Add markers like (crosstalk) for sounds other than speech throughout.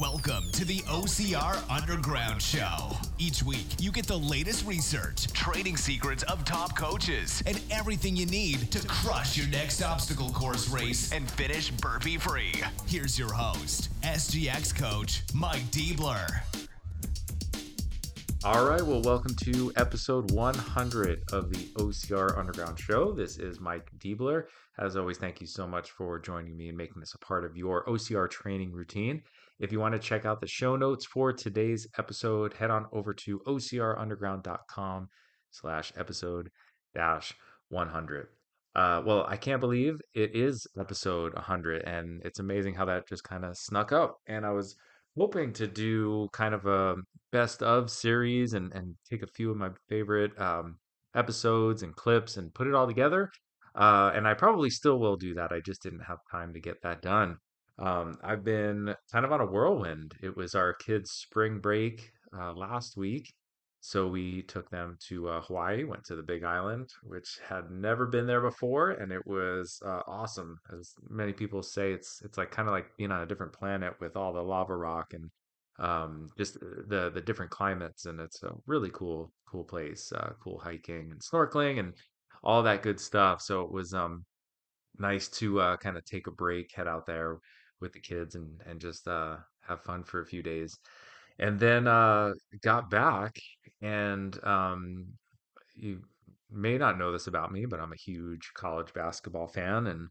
Welcome to the OCR Underground Show. Each week, you get the latest research, training secrets of top coaches, and everything you need to crush your next obstacle course race and finish burpee free. Here's your host, SGX coach Mike Deibler. All right, well, welcome to episode 100 of the OCR Underground Show. This is Mike Deibler. As always, thank you so much for joining me and making this a part of your OCR training routine. If you want to check out the show notes for today's episode, head on over to ocrunderground.com slash episode dash 100. Uh, well, I can't believe it is episode 100, and it's amazing how that just kind of snuck up. And I was hoping to do kind of a best of series and, and take a few of my favorite um, episodes and clips and put it all together. Uh, and I probably still will do that. I just didn't have time to get that done. Um, I've been kind of on a whirlwind. It was our kids' spring break uh, last week. So we took them to uh, Hawaii, went to the Big Island, which had never been there before, and it was uh, awesome. As many people say, it's it's like kind of like being on a different planet with all the lava rock and um, just the the different climates, and it's a really cool cool place. Uh, cool hiking and snorkeling and all that good stuff. So it was um nice to uh, kind of take a break, head out there with the kids and and just uh, have fun for a few days. And then uh, got back, and um, you may not know this about me, but I'm a huge college basketball fan and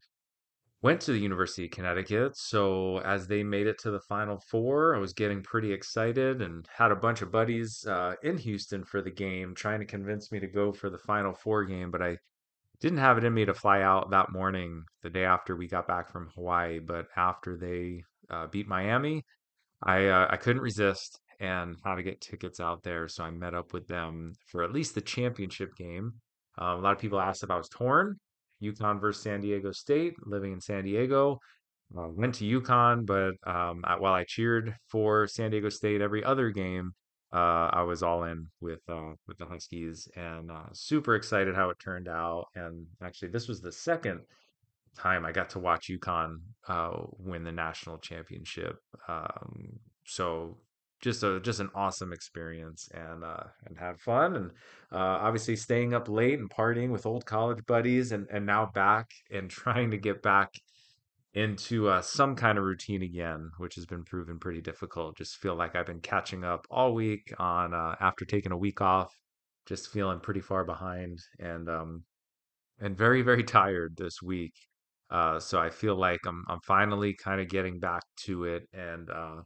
went to the University of Connecticut. So as they made it to the Final Four, I was getting pretty excited and had a bunch of buddies uh, in Houston for the game, trying to convince me to go for the Final Four game. But I didn't have it in me to fly out that morning, the day after we got back from Hawaii. But after they uh, beat Miami, I uh, I couldn't resist and how to get tickets out there. So I met up with them for at least the championship game. Um, a lot of people asked if I was torn. UConn versus San Diego State, living in San Diego. Uh, went to UConn, but um, I, while I cheered for San Diego State every other game, uh, I was all in with uh, with the Huskies and uh, super excited how it turned out. And actually, this was the second time I got to watch UConn uh, win the national championship. Um, so just a just an awesome experience and uh, and have fun and uh, obviously staying up late and partying with old college buddies and and now back and (laughs) trying to get back into uh, some kind of routine again, which has been proven pretty difficult. Just feel like I've been catching up all week on uh, after taking a week off, just feeling pretty far behind and um and very very (laughs) tired this week. Uh, so I feel like I'm I'm finally kind of getting back to it, and uh,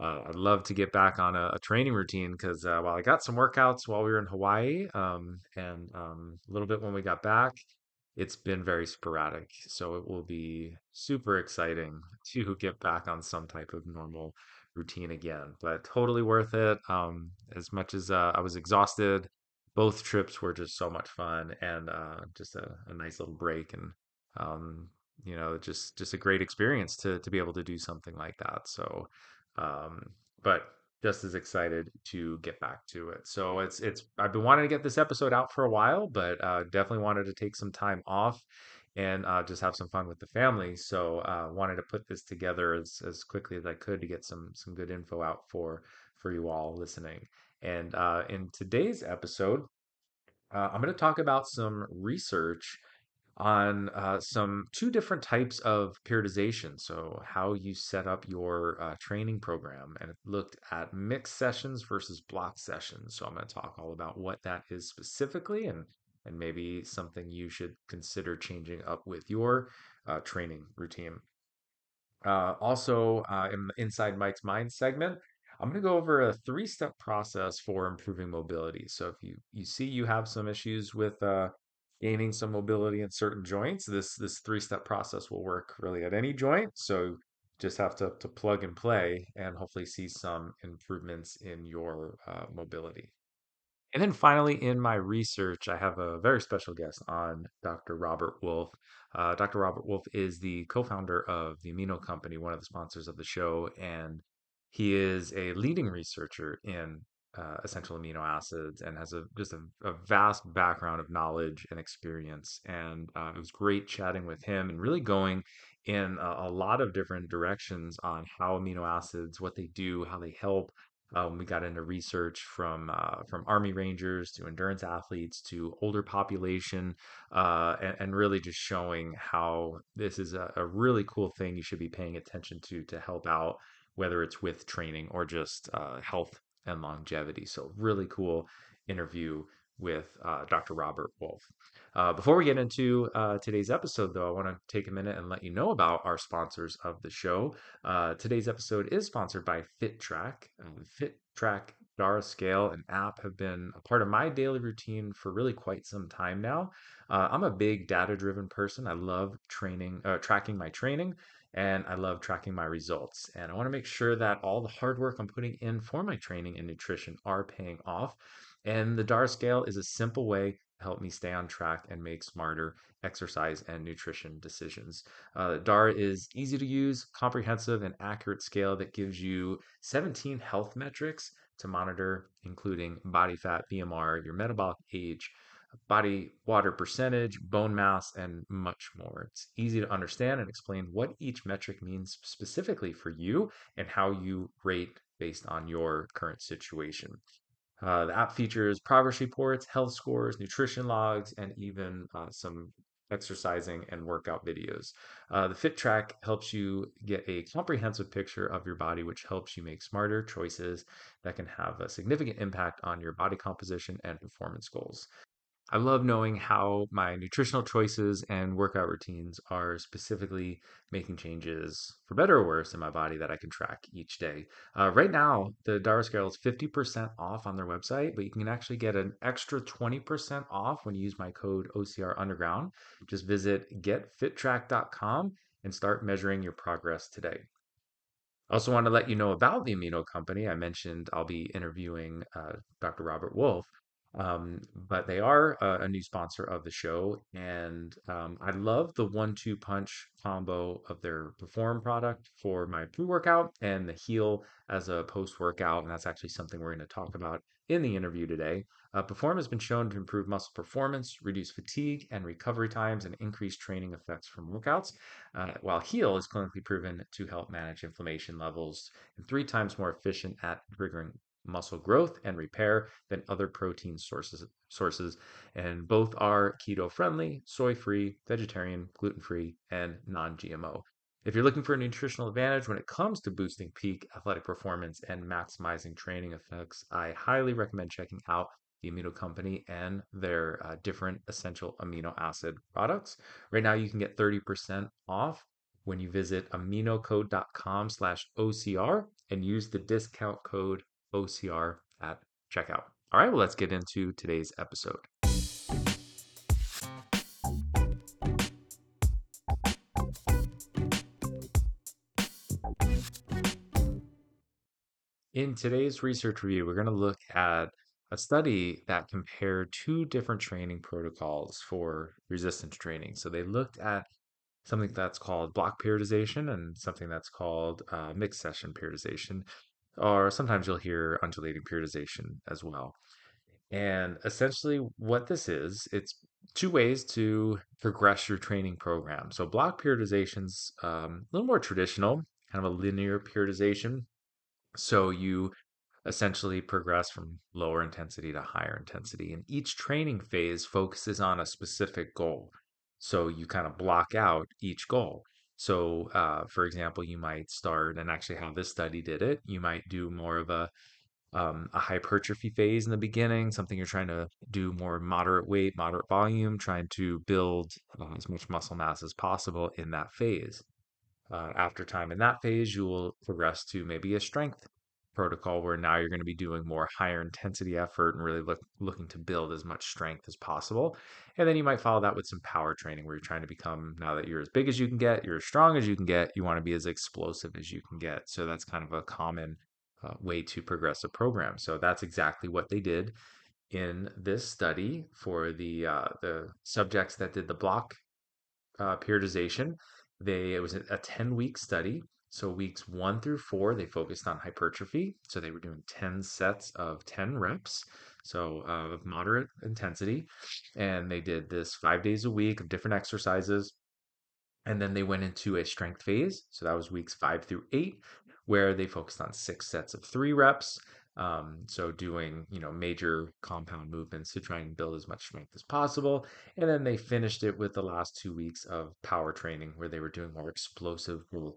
uh, I'd love to get back on a, a training routine because uh, while I got some workouts while we were in Hawaii, um, and um, a little bit when we got back, it's been very sporadic. So it will be super exciting (laughs) to get back on some type of normal routine again. But totally worth it. Um, as much as uh, I was exhausted, both trips were just so much fun and uh, just a, a nice little break and um, you know just just a great experience to to be able to do something like that. So, um, but just as excited to get back to it. So it's it's I've been wanting to get this episode out for a while, but uh, definitely wanted to take some time off and uh, just have some fun with the family. So uh, wanted to put this together as as quickly as I could to get some some good info out for for you all listening. And uh, in today's episode, uh, I'm going to talk about some research on uh, some two different types of periodization. So, how you set up your uh, training program, and it looked at mixed sessions versus block sessions. So, I'm going to talk all about what that is specifically, and and maybe something you should consider changing up with your uh, training routine. Uh, also, uh, in Inside Mike's Mind segment, I'm going to go over a three-step process for improving mobility. So, if you you see you have some issues with uh, gaining some mobility in certain joints. This this three step process will work really at any joint. So just have to, to plug and play and hopefully see some improvements in your uh, mobility. And then finally, in my research, I have a very special guest on Dr. Robert Wolfe. Uh, Dr. Robert Wolfe is the co founder of the Amino Company, one of the sponsors of the show, and he is a leading researcher in uh, essential amino acids and has a just a, a, vast background of knowledge and experience. And uh, it was great chatting with him and really going in a, a, lot of different directions on how amino acids, what they do, how they help. Um, we got into research from uh, from Army Rangers to endurance athletes to older population, uh, and, and, really just showing how this is a, a really cool thing you should be paying attention to to help out whether it's with training or just uh, health and longevity. So, really cool interview with uh, Dr. Robert Wolfe. Uh, before we get into uh, today's episode, though, I want to take a minute and let you know about our sponsors of the show. Uh, today's episode is sponsored by FitTrack. FitTrack Dara Scale and app have been a part of my daily routine for really quite some time now. Uh, I'm a big data driven person. I love training, uh, tracking my training and I love tracking my results. And I want to make sure that all the hard work I'm putting in for my training and nutrition are paying off. And the DAR scale is a simple way to help me stay on track and make smarter exercise and nutrition decisions. Uh, DAR is easy to use, comprehensive, and accurate scale that gives you 17 health metrics to monitor, including body fat, BMR, your metabolic age, body water percentage, bone mass, and much more. It's easy to understand and explain what each metric means specifically for you and how you rate based on your current situation. Uh, the app features progress reports, health scores, nutrition logs, and even uh, some exercising and workout videos. Uh, the Fit Track helps you get a comprehensive picture of your body, which helps you make smarter choices that can have a significant impact on your body composition and performance goals. I love knowing how my nutritional choices and workout routines are specifically making changes for better or worse in my body that I can track each day. Uh, right now, the Dara Scale is 50% off on their website, but you can actually get an extra 20% off when you use my code OCR Underground. Just visit getfittrack.com and start measuring your progress today. I also want to let you know about the Amino Company. I mentioned I'll be interviewing uh, Dr. Robert Wolfe. Um, but they are a, a, new sponsor of the show, and um, I love the one-two punch combo of their Perform product for my pre-workout and the Heal as a post-workout, and that's actually something we're going to talk about in the interview today. Uh, Perform has been shown to improve muscle performance, reduce fatigue and recovery times, and increase training effects from workouts, uh, while Heal is clinically proven to help manage inflammation levels and three times more efficient at triggering muscle growth and repair than other protein sources sources and both are keto friendly soy free vegetarian gluten free and non-gmo if you're looking for a nutritional advantage when it comes to boosting peak athletic performance and maximizing training effects i highly recommend checking out the amino company and their uh, different essential amino acid products. Right now you can get 30% off when you visit aminoco.com slash ocr and use the discount code OCR at checkout. All right, well, let's get into today's episode. In today's research review, we're going to look at a study that compared two different training protocols for resistance training. So they looked at something that's called block periodization and something that's called uh, mixed session periodization or sometimes you'll hear undulating periodization as well. And essentially, what this is, it's two ways to progress your training program. So, block periodization's um, a little more traditional, kind of a linear periodization. So, you essentially progress from lower intensity to higher intensity, and each training phase focuses on a specific goal. So, you kind of block out each goal. So, uh, for example, you might start, and actually how this study did it, you might do more of a um, a hypertrophy phase in the beginning, something you're trying to do more moderate weight, moderate volume, trying to build uh, as much muscle mass as possible in that phase. Uh, after time in that phase, you will progress to maybe a strength protocol where now you're going to be doing more higher intensity effort and really look, looking to build as much strength as possible. And then you might follow that with some power training where you're trying to become, now that you're as big as you can get, you're as strong as you can get, you want to be as explosive as you can get. So that's kind of a common uh, way to progress a program. So that's exactly what they did in this study for the uh, the subjects that did the block uh, periodization. They it was a 10 week study So weeks one through four, they focused on hypertrophy. So they were doing 10 sets of 10 reps, so uh, of moderate intensity. And they did this five days a week of different exercises. And then they went into a strength phase. So that was weeks five through eight, where they focused on six sets of three reps. Um, so doing, you know, major compound movements to try and build as much strength as possible. And then they finished it with the last two weeks of power training where they were doing more explosive work.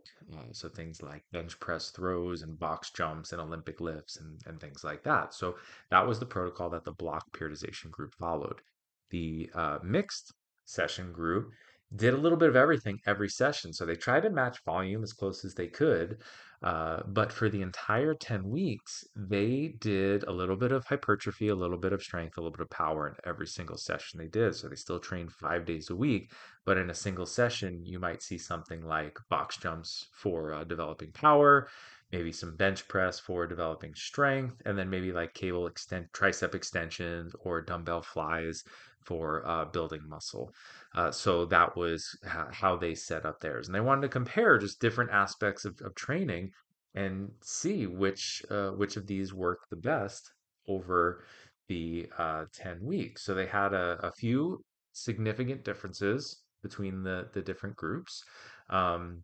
So things like bench press throws and box jumps and Olympic lifts and, and things like that. So that was the protocol that the block periodization group followed. The uh, mixed session group did a little bit of everything every session. So they tried to match volume as close as they could. Uh, but for the entire 10 weeks, they did a little bit of hypertrophy, a little bit of strength, a little bit of power in every single session they did. So they still trained five days a week. But in a single session, you might see something like box jumps for uh, developing power, maybe some bench press for developing strength, and then maybe like cable extent, tricep extensions or dumbbell flies for uh, building muscle. Uh, so that was how they set up theirs. And they wanted to compare just different aspects of, of training and see which uh, which of these worked the best over the uh, 10 weeks. So they had a, a few significant differences between the, the different groups. Um,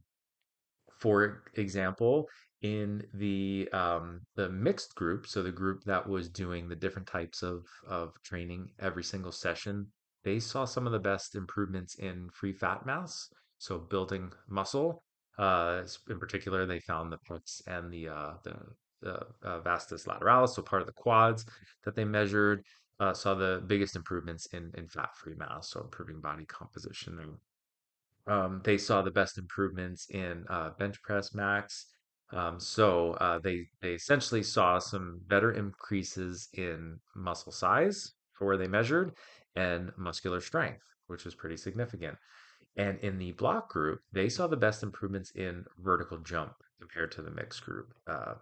for example, in the um, the mixed group, so the group that was doing the different types of of training every single session, they saw some of the best improvements in free fat mass, so building muscle. Uh, in particular, they found the pecs and the uh, the, the uh, vastus lateralis, so part of the quads that they measured, uh, saw the biggest improvements in in fat free mass, so improving body composition. Um, they saw the best improvements in uh, bench press max um, so uh, they they essentially saw some better increases in muscle size for where they measured and muscular strength, which was pretty significant. And in the block group, they saw the best improvements in vertical jump compared to the mixed group. Uh,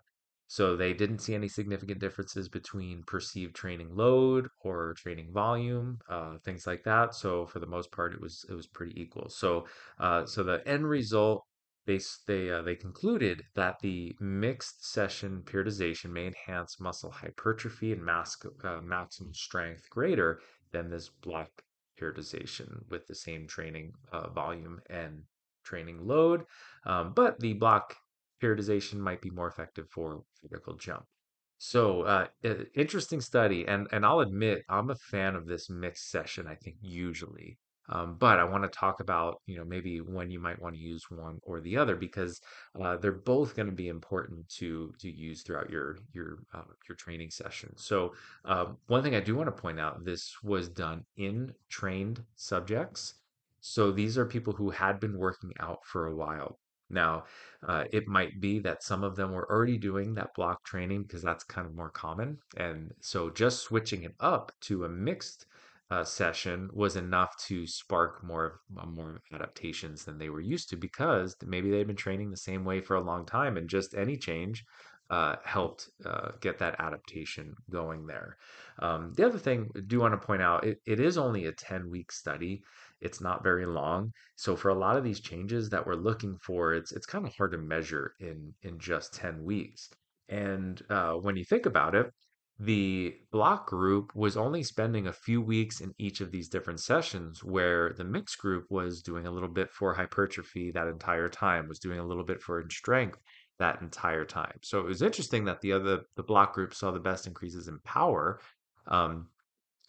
so they didn't see any significant differences between perceived training load or training volume, uh, things like that. So for the most part, it was it was pretty equal. So uh, so the end result they they uh, they concluded that the mixed session periodization may enhance muscle hypertrophy and mass, uh, maximum strength greater than this block periodization with the same training uh, volume and training load. Um, but the block periodization might be more effective for vertical jump. So, uh, interesting study, and and I'll admit I'm a fan of this mixed session. I think usually um, but I want to talk about, you know, maybe when you might want to use one or the other because uh, they're both going to be important to to use throughout your your uh, your training session. So uh, one thing I do want to point out: this was done in trained subjects. So these are people who had been working out for a while. Now, uh, it might be that some of them were already doing that block training because that's kind of more common. And so just switching it up to a mixed uh, session was enough to spark more uh, more adaptations than they were used to because maybe they'd been training the same way for a long time and just any change uh, helped uh, get that adaptation going there. Um, the other thing I do want to point out it, it is only a 10 week study. It's not very long. So for a lot of these changes that we're looking for, it's it's kind of hard to measure in in just 10 weeks. And uh, when you think about it, the block group was only spending a few weeks in each of these different sessions where the mixed group was doing a little bit for hypertrophy that entire time was doing a little bit for strength that entire time. So it was interesting that the other the block group saw the best increases in power um,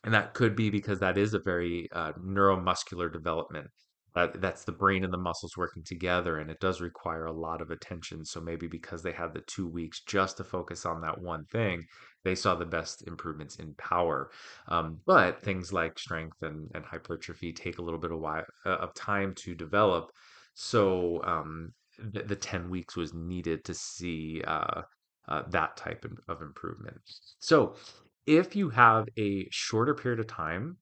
and that could be because that is a very uh, neuromuscular development uh, that's the brain and the muscles working together and it does require a lot of attention. So maybe because they had the two weeks just to focus on that one thing they saw the best improvements in power um, but things like strength and, and hypertrophy take a little bit of, while, uh, of time to develop. So um, the, the 10 weeks was needed to see uh, uh, that type of improvement. So if you have a shorter period of time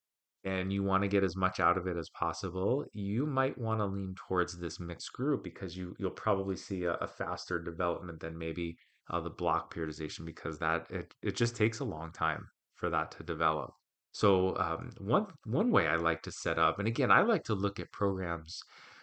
and you want to get as much out of it as possible, you might want to lean towards this mixed group because you you'll probably see a, a faster development than maybe uh, the block periodization because that it, it just takes a long time for that to develop. So um, one one way I like to set up, and again, I like to look at programs,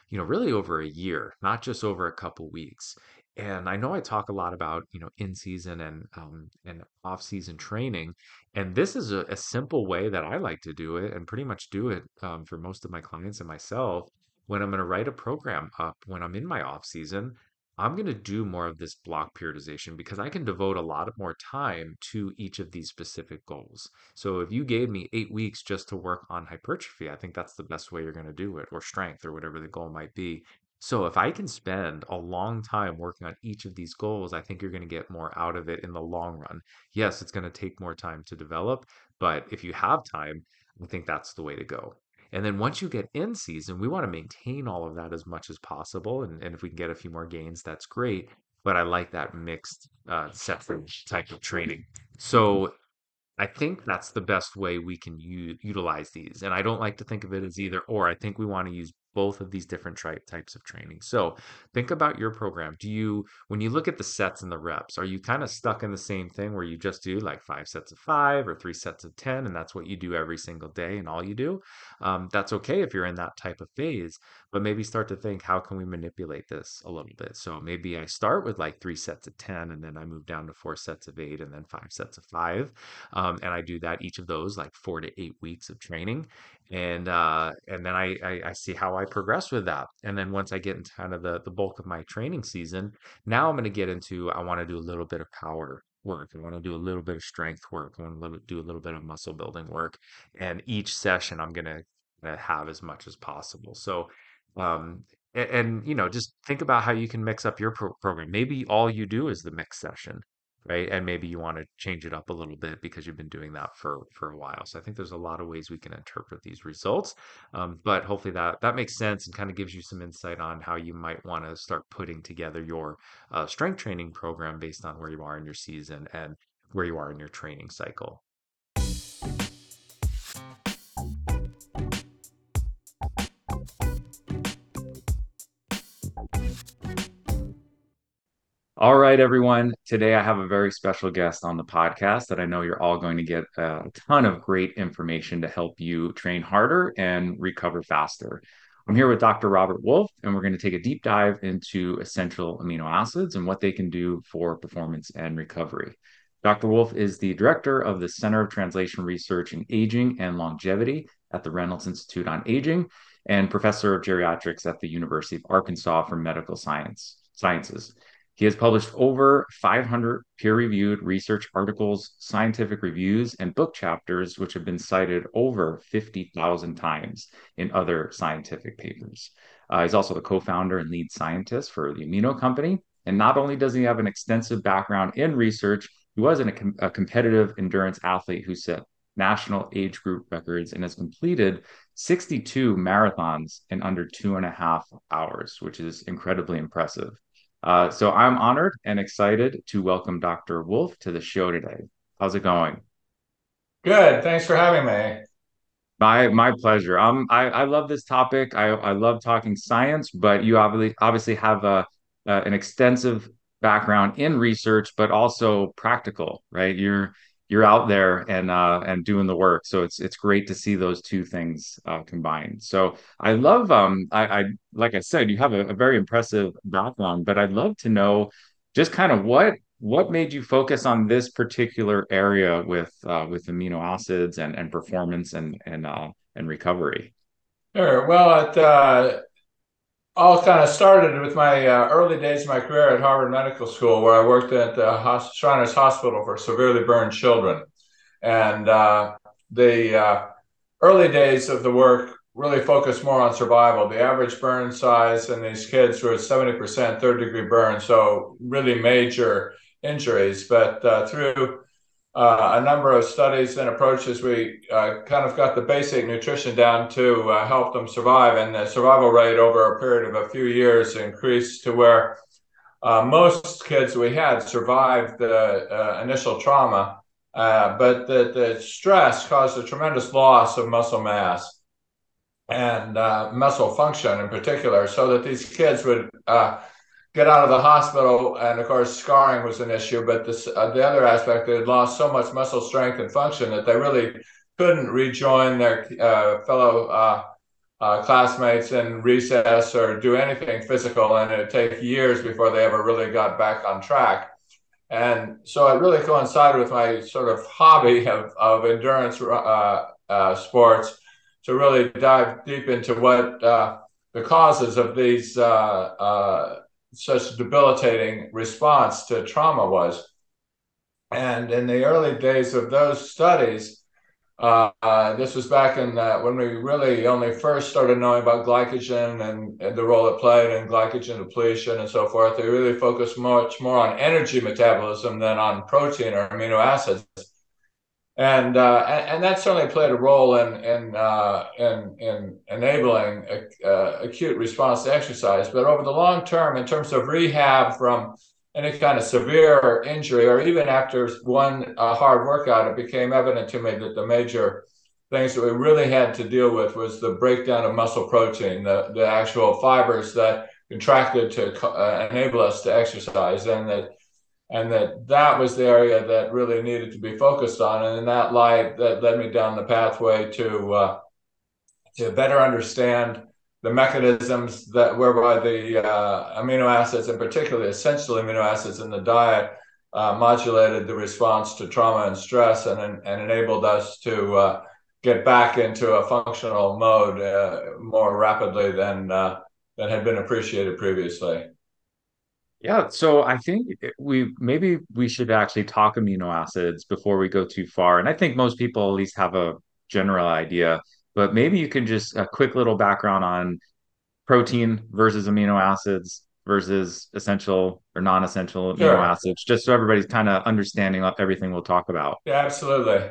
you know, really over a year, not just over a couple weeks. and I know I talk a lot about, you know, in season and um, and off season training, and this is a, a simple way that I like to do it, and pretty much do it um, for most of my clients and myself. When I'm going to write a program up, when I'm in my off season, I'm going to do more of this block periodization because I can devote a lot more time to each of these specific goals. So if you gave me eight weeks just to work on hypertrophy, I think that's the best way you're going to do it, or strength, or whatever the goal might be. So if I can spend a long time working on each of these goals, I think you're going to get more out of it in the long run. Yes, it's going to take more time to develop, but if you have time, I think that's the way to go. And then once you get in season, we want to maintain all of that as much as possible. And, and if we can get a few more gains, that's great. But I like that mixed uh, set type of training. So I think that's the best way we can u- utilize these. And I don't like to think of it as either or. I think we want to use both of these different tri- types of training. So think about your program. Do you, when you look at the sets and the reps, are you kind of stuck in the same thing where you just do like five sets of five or three sets of 10, and that's what you do every single day and all you do? Um, that's okay if you're in that type of phase, but maybe start to think, how can we manipulate this a little bit? So maybe I start with like three sets of 10, and then I move down to four sets of eight, and then five sets of five. Um, and I do that each of those like four to eight weeks of training and uh, and then I, I, I see how I progress with that. And then once I get into kind of the the bulk of my training season, now I'm going to get into I want to do a little bit of power work. I want to do a little bit of strength work. I want to do a little bit of muscle building work. And each session I'm going to have as much as possible. So um, and, and, you know just think about how you can mix up your pro- program. Maybe all you do is the mix session right? And maybe you want to change it up a little bit because you've been doing that for for a while. So I think there's a lot of ways we can interpret these results, um, but hopefully that that makes sense and kind of gives you some insight on how you might want to start putting together your uh, strength training program based on where you are in your season and where you are in your training cycle. All right, everyone. Today I have a very special guest on the podcast that I know you're all going to get a ton of great information to help you train harder and recover faster. I'm here with Dr. Robert Wolfe, and we're going to take a deep dive into essential amino acids and what they can do for performance and recovery. Dr. Wolfe is the director of the Center of Translation Research in Aging and Longevity at the Reynolds Institute on Aging and professor of geriatrics at the University of Arkansas for Medical Science Sciences. He has published over 500 peer reviewed research articles, scientific reviews, and book chapters, which have been cited over 50,000 times in other scientific papers. Uh, he's also the co founder and lead scientist for the Amino Company. And not only does he have an extensive background in research, he was an, a competitive endurance athlete who set national age group records and has completed 62 marathons in under two and a half hours, which is incredibly impressive. Uh, so I'm honored and excited to welcome Dr. Wolfe to the show today. How's it going? Good. Thanks for having me. My my pleasure. Um, I, I love this topic. I, I love talking science, but you obviously obviously have a, uh, an extensive background in research, but also practical, right? You're you're out there and uh, and doing the work. So it's it's great to see those two things uh, combined. So I love um I, I like I said you have a, a, very impressive background, but I'd love to know just kind of what what made you focus on this particular area with uh, with amino acids and and performance and and uh, and recovery. Sure. Well, at uh, all kind of started with my uh, early days of my career at Harvard Medical School, where I worked at the Shriners Hospital for severely burned children. And uh, the uh, early days of the work really focused more on survival. The average burn size in these kids was 70% third degree burn, so really major injuries. But uh, through uh, a number of studies and approaches, we uh, kind of got the basic nutrition down to uh, help them survive. And the survival rate over a period of a few years increased to where uh, most kids we had survived the uh, initial trauma, uh, but the, the stress caused a tremendous loss of muscle mass and muscle function in particular, so that these kids would get out of the hospital, and of course, scarring was an issue. But this, uh, the other aspect, they had lost so much muscle strength and function that they really couldn't rejoin their uh, fellow uh, uh, classmates in recess or do anything physical, and it'd take years before they ever really got back on track. And so it really coincided with my sort of hobby (laughs) of, of endurance uh, uh, sports to really dive deep into what the causes of these uh, uh, such a debilitating response to trauma was. And in the early days of those studies, uh, uh, this was back in uh, when we really only first started knowing about glycogen and, and, the role it played in glycogen depletion and so forth. They really focused much more on energy metabolism than on protein or amino acids. And, uh, and, that certainly played a role in in uh, in, in enabling a, uh, acute response to exercise. But over the long term, in terms of rehab from any kind of severe injury, or even after one uh, hard workout, it became evident to me that the major things that we really had to deal with was the breakdown of muscle protein, the, the actual fibers that contracted to uh, enable us to exercise, and that and that that was the area that really needed to be focused on. And in that light, that led me down the pathway to uh, to better understand the mechanisms that whereby the uh, amino acids, and particularly essential amino acids in the diet, uh, modulated the response to trauma and stress, and and enabled us to uh, get back into a functional mode uh, more rapidly than uh, than had been appreciated previously. Yeah, so I think we maybe we should actually talk amino acids before we go too far. And I think most people at least have a general idea but maybe you can just a quick little background on protein versus amino acids versus essential or non-essential sure. amino acids, just so everybody's kind of understanding everything we'll talk about. Yeah, absolutely.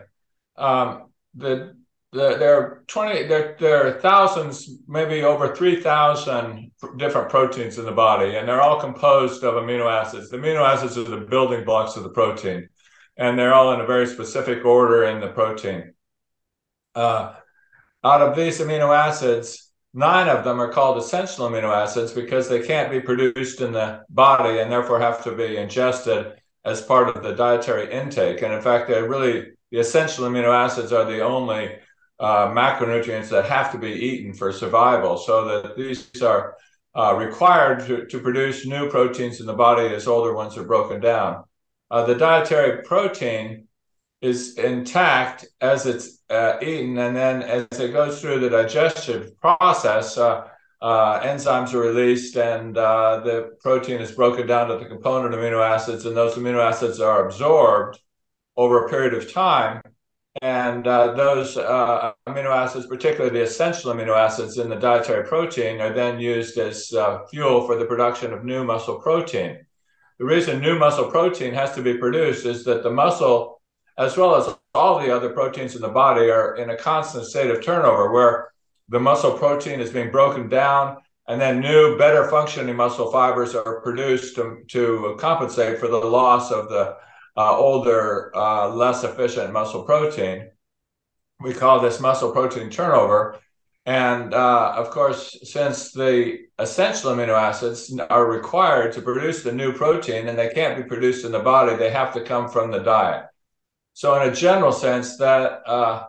Um, the, the there are twenty there, there are thousands, maybe over three thousand different proteins in the body, and they're all composed of amino acids. The amino acids are the building blocks of the protein, and they're all in a very specific order in the protein. Uh, out of these amino acids, nine of them are called essential amino acids because they can't be produced in the body and therefore have to be ingested as part of the dietary intake. And in fact, they're really the essential amino acids are the only uh, macronutrients that have to be eaten for survival. So that these are uh, required to, to produce new proteins in the body as older ones are broken down. Uh, the dietary protein is intact as it's uh, eaten, and then as it goes through the digestive process, uh, uh, enzymes are released, and the protein is broken down to the component amino acids, and those amino acids are absorbed over a period of time. And uh, those uh, amino acids, particularly the essential amino acids in the dietary protein, are then used as fuel for the production of new muscle protein. The reason new muscle protein has to be produced is that the muscle as well as all the other proteins in the body, are in a constant state of turnover where the muscle protein is being broken down and then new, better functioning muscle fibers are produced to, to compensate for the loss of the uh, older, uh, less efficient muscle protein. We call this muscle protein turnover. And uh, of course, since the essential amino acids are required to produce the new protein and they can't be produced in the body, they have to come from the diet. So, in a general sense, that uh,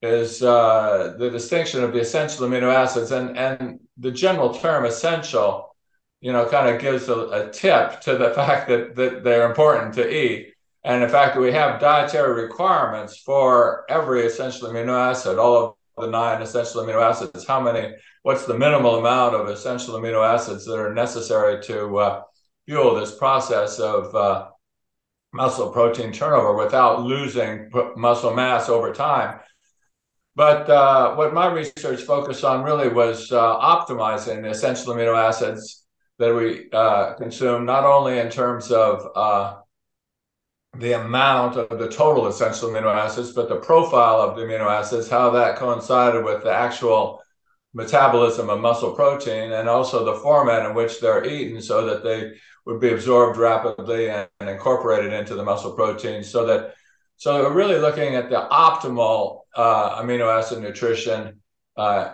is uh, the distinction of the essential amino acids, and and the general term essential, you know, kind of gives a, a tip to the (laughs) fact that that they're important to eat, and in fact we have dietary requirements for every essential amino acid, all of the nine essential amino acids. How many? What's the minimal amount of essential amino acids that are necessary to uh, fuel this process of uh, muscle protein turnover without losing muscle mass over time. But uh, what my research focused on really was uh, optimizing the essential amino acids that we uh, consume, not only in terms of uh, the amount of the total essential amino acids, but the profile of the amino acids, how that coincided with the actual metabolism of muscle protein, and also the format in which they're eaten so that they would be absorbed rapidly and, and incorporated into the muscle protein so that so we're really looking at the optimal uh, amino acid nutrition uh,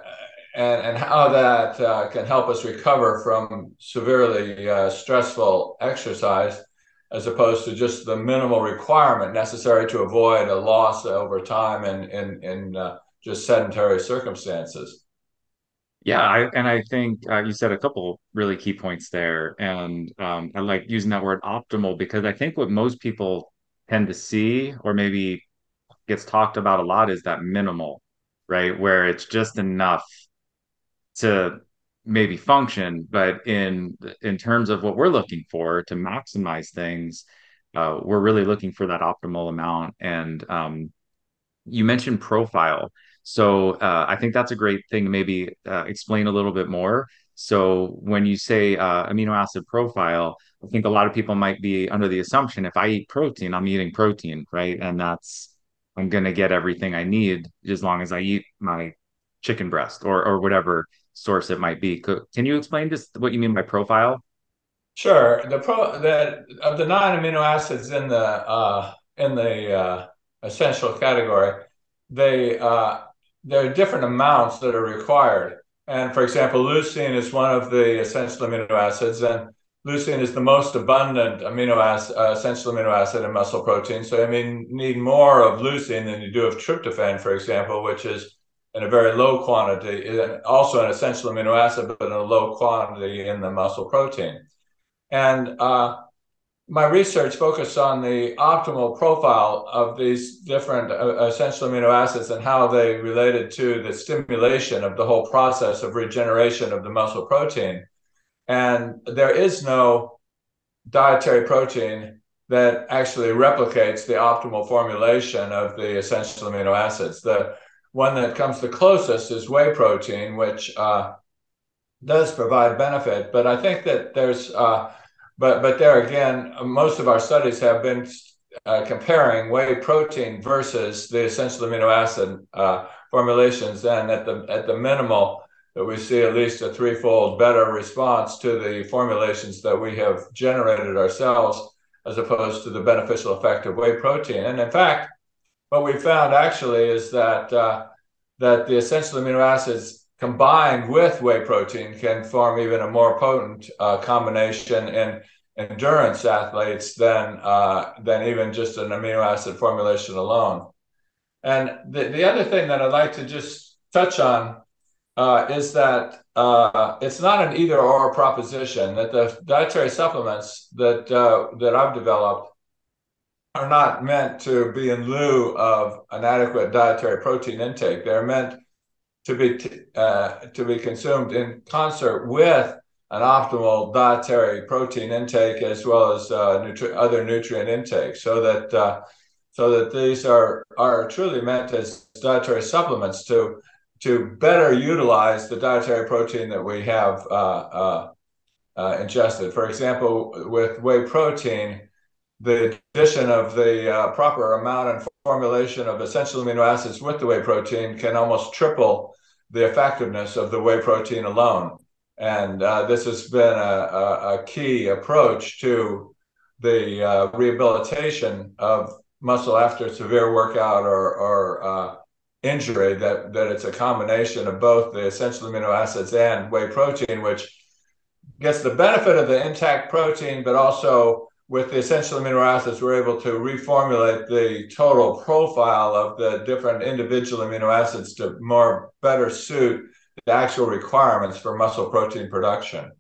and, and how that uh, can help us recover from severely uh, stressful exercise as opposed to just the minimal requirement necessary to avoid a loss over time in, in, in uh, just sedentary circumstances. Yeah, I, and I think uh, you said a couple really key points there, and um, I like using that word optimal because I think what most people tend to see, or maybe gets talked about a lot, is that minimal, right? Where it's just enough to maybe function, but in in terms of what we're looking for to maximize things, uh, we're really looking for that optimal amount. And um, you mentioned profile. So uh, I think that's a great thing to maybe uh, explain a little bit more. So when you say uh, amino acid profile, I think a lot of people might be under the assumption if I eat protein, I'm eating protein, right? And that's I'm gonna get everything I need as long as I eat my chicken breast or or whatever source it might be. Can you explain just what you mean by profile? Sure. The pro that of the nine amino acids in the uh, in the uh, essential category, they uh, there are different amounts that are required. And for example, leucine is one of the essential amino acids, and leucine is the most abundant amino acid, uh, essential amino acid in muscle protein. So I mean, need more of leucine than you do of tryptophan, for example, which is in a very low quantity, also an essential amino acid, but in a low quantity in the muscle protein. And uh, my research focused on the optimal profile of these different uh, essential amino acids and how they related to the stimulation of the whole process of regeneration of the muscle protein. And there is no dietary protein that actually replicates the optimal formulation of the essential amino acids. The one that comes the closest is whey protein, which uh, does provide benefit. But I think that there's uh, but but there again, most of our studies have been uh, comparing whey protein versus the essential amino acid uh, formulations, and at the at the minimal that we see at least a threefold better response to the formulations that we have generated ourselves, as opposed to the beneficial effect of whey protein. And in fact, what we found actually is that uh, that the essential amino acids combined with whey protein can form even a more potent uh, combination in endurance athletes than uh, than even just an amino acid formulation alone. And the, the other thing that I'd like to just touch on uh, is that uh, it's not an either or proposition. That the dietary supplements that uh, that I've developed are not meant to be in lieu of an adequate dietary protein intake. They're meant to be uh, to be consumed in concert with an optimal dietary protein intake as well as uh, nutri- other nutrient intake, so that uh, so that these are are truly meant as dietary supplements to to better utilize the dietary protein that we have uh, uh, uh, ingested. For example, with whey protein, the addition of the proper amount and formulation of essential amino acids with the whey protein can almost triple the effectiveness of the whey protein alone. And uh, this has been a, a, a, key approach to the uh, rehabilitation of muscle after severe workout or, or uh, injury, that, that it's a combination of both the essential amino acids and whey protein, which gets the benefit of the intact protein, but also with the essential amino acids, we're able to reformulate the total profile of the different individual amino acids to more better suit the actual requirements for muscle protein production.